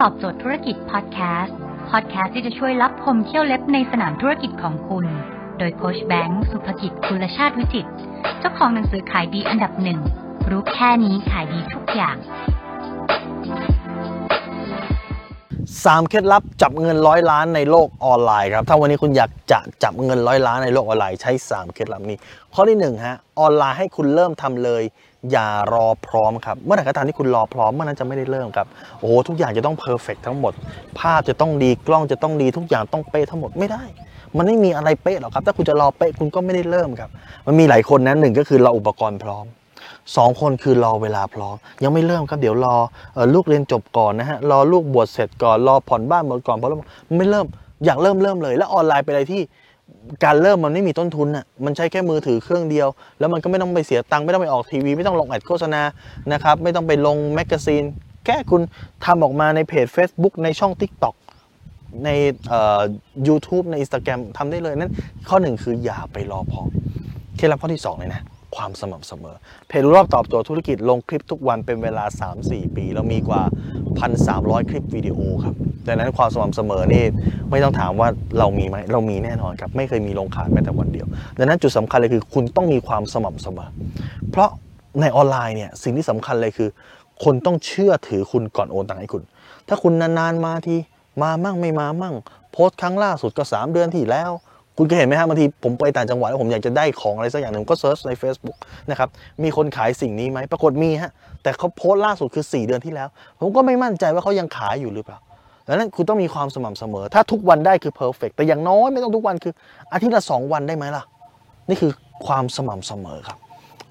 ตอบโจทย์ธุรกิจพอดแคสต์ พอดแคสต์ที่จะช่วยรับพมเที่ยวเล็บในสนามธุรกิจของคุณ โดยโคชแบงค์สุภกิจคุลชาติวิจิต เจ้าของหนังสือขายดีอันดับหนึ่ง รู้แค่นี้ขายดีทุกอย่าง สามเคล็ดลับจับเงินร้อยล้านในโลกออนไลน์ครับ ถ้าวันนี้คุณอยากจะจับเงินร้อยล้านในโลกออนไลน์ใช้ 3 เคล็ดลับนี้ ข้อที่1ฮะออนไลน์ให้คุณเริ่มทำเลย อย่ารอพร้อมครับ เมื่อไหร่ก็ตามที่คุณรอพร้อมเมื่อนั้นจะไม่ได้เริ่มครับ โอ้โหทุกอย่างจะต้องเพอร์เฟกทั้งหมด ภาพจะต้องดีกล้องจะต้องดีทุกอย่างต้องเป๊ะทั้งหมดไม่ได้ มันไม่มีอะไรเป๊ะหรอกครับ ถ้าคุณจะรอเป๊ะคุณก็ไม่ได้เริ่มครับ มันมีหลายคนนะหนึ่งก็คือเราอุปกรณ์พร้อม สองคนคือรอเวลาพร้อม ยังไม่เริ่มครับเดี๋ยวรออลูกเรียนจบก่อนนะฮะรอลูกบวชเสร็จก่อนรอผ่อนบ้านหมดก่อนพอเริ่มไม่เริ่มอยากเริ่มเริ่มเลย แล้วออนไลน์เป็นอะไรที่การเริ่มมันไม่มีต้นทุนอะมันใช้แค่มือถือเครื่องเดียว แล้วมันก็ไม่ต้องไปเสียตังค์ไม่ต้องไปออกทีวี ไม่ต้องลง ad โฆษณานะครับไม่ต้องไปลง magazine แค่คุณทำออกมาในเพจ Facebook ในช่อง TikTok ในเอ่อ YouTube ใน Instagram ทำได้เลย นั่นข้อหนึ่งคืออย่าไปรอพร้อมเคล็ดลับข้อที่2เลยนะ ความสม่ำเสมอ เพจรู้รอบตอบโจทย์ธุรกิจลงคลิปทุกวันเป็นเวลา 3-4 ปี เรามีกว่า 1,300 คลิปวิดีโอครับดังนั้นความสม่ำเสมอนี่ไม่ต้องถามว่าเรามีไหมเรามีแน่นอนครับ ไม่เคยมีลงขาดแม้แต่วันเดียว ดังนั้นจุดสำคัญเลยคือคุณต้องมีความสม่ำเสมอ เพราะในออนไลน์เนี่ยสิ่งที่สำคัญเลยคือ คนต้องเชื่อถือคุณก่อนโอนตังค์ให้คุณ ถ้าคุณนานๆมาทีมามั่งไม่มามั่ง โพสต์ครั้งล่าสุดก็ 3 เดือนที่แล้ว คุณเคยเห็นไหมฮะบางทีผมไปต่างจังหวัดแล้วผมอยากจะได้ของอะไรสักอย่างหนึ่งก็ search ใน Facebook นะครับมีคนขายสิ่งนี้ไหมปรากฏมีฮะแต่เขาโพสต์ล่าสุดคือ 4 เดือนที่แล้ว ผมก็ไม่มั่นใจว่าเขายังขายอยู่หรือเปล่าดังนั้นคุณต้องมีความสม่ำเสมอ ถ้าทุกวันได้คือเพอร์เฟกแต่อย่างน้อยไม่ต้องทุกวันคือ อาทิตย์ละสองวันได้ไหมล่ะ นี่คือความสม่ำเสมอครับ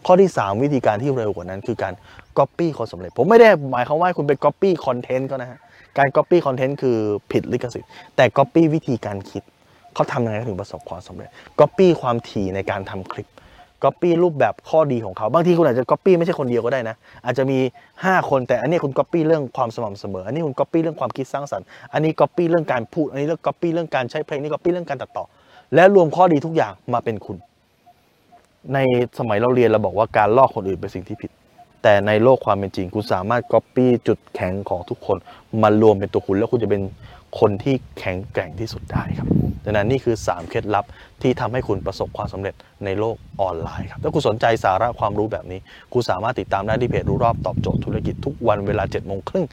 ข้อที่ 3 วิธีการที่เร็วกว่านั้น คือการ Copy คนสำเร็จ ผมไม่ได้หมายความว่าคุณไป Copy คอนเทนต์ก็นะฮะการ Copy คอนเทนต์คือผิดลิขสิทธิ์แต่ Copy วิธีการคิด เขาทำยังไงถึงประสบความสำเร็จ Copy ความถี่ในการทำคลิป Copy รูปแบบข้อดีของเขาบางทีคุณอาจจะ Copy ไม่ใช่คนเดียวก็ได้นะ อาจจะมี 5 คนแต่อันนี้คุณ Copy เรื่องความสม่ำเสมอ อันนี้คุณ Copy เรื่องความคิดสร้างสรรค์อันนี้ Copy เรื่องการพูดอันนี้เรื่อง Copy เรื่องการใช้เพลงนี่ Copy เรื่องการตัดต่อ และรวมข้อดีทุกอย่างมาเป็นคุณ ในสมัยเราเรียนเราบอกว่าการลอกคนอื่นเป็นสิ่งที่ผิด แต่ในโลกความเป็นจริง คุณสามารถก๊อปปี้จุดแข็งของทุกคนมารวมเป็นตัวคุณแล้วคุณจะเป็น คนที่แข็งแกร่งที่สุดได้ครับดังนั้นนี่คือ 3 เคล็ดลับที่ทำให้คุณประสบความสำเร็จในโลกออนไลน์ครับถ้าคุณสนใจสาระความรู้แบบนี้ คุณสามารถติดตามได้ที่เพจรู้รอบตอบโจทย์ธุรกิจทุกวันเวลา7จ็ดโมงครึ่ง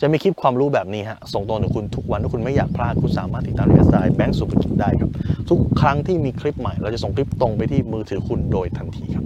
จะมีคลิปความรู้แบบนี้ฮะส่งตรงถึงคุณทุกวันถ้าคุณไม่อยากพลาดคุณสามารถติดตามในสายแบงก์สุภกิจได้ครับทุกครั้งที่มีคลิปใหม่เราจะส่งคลิปตรงไปที่มือถือคุณโดยทันทีครับ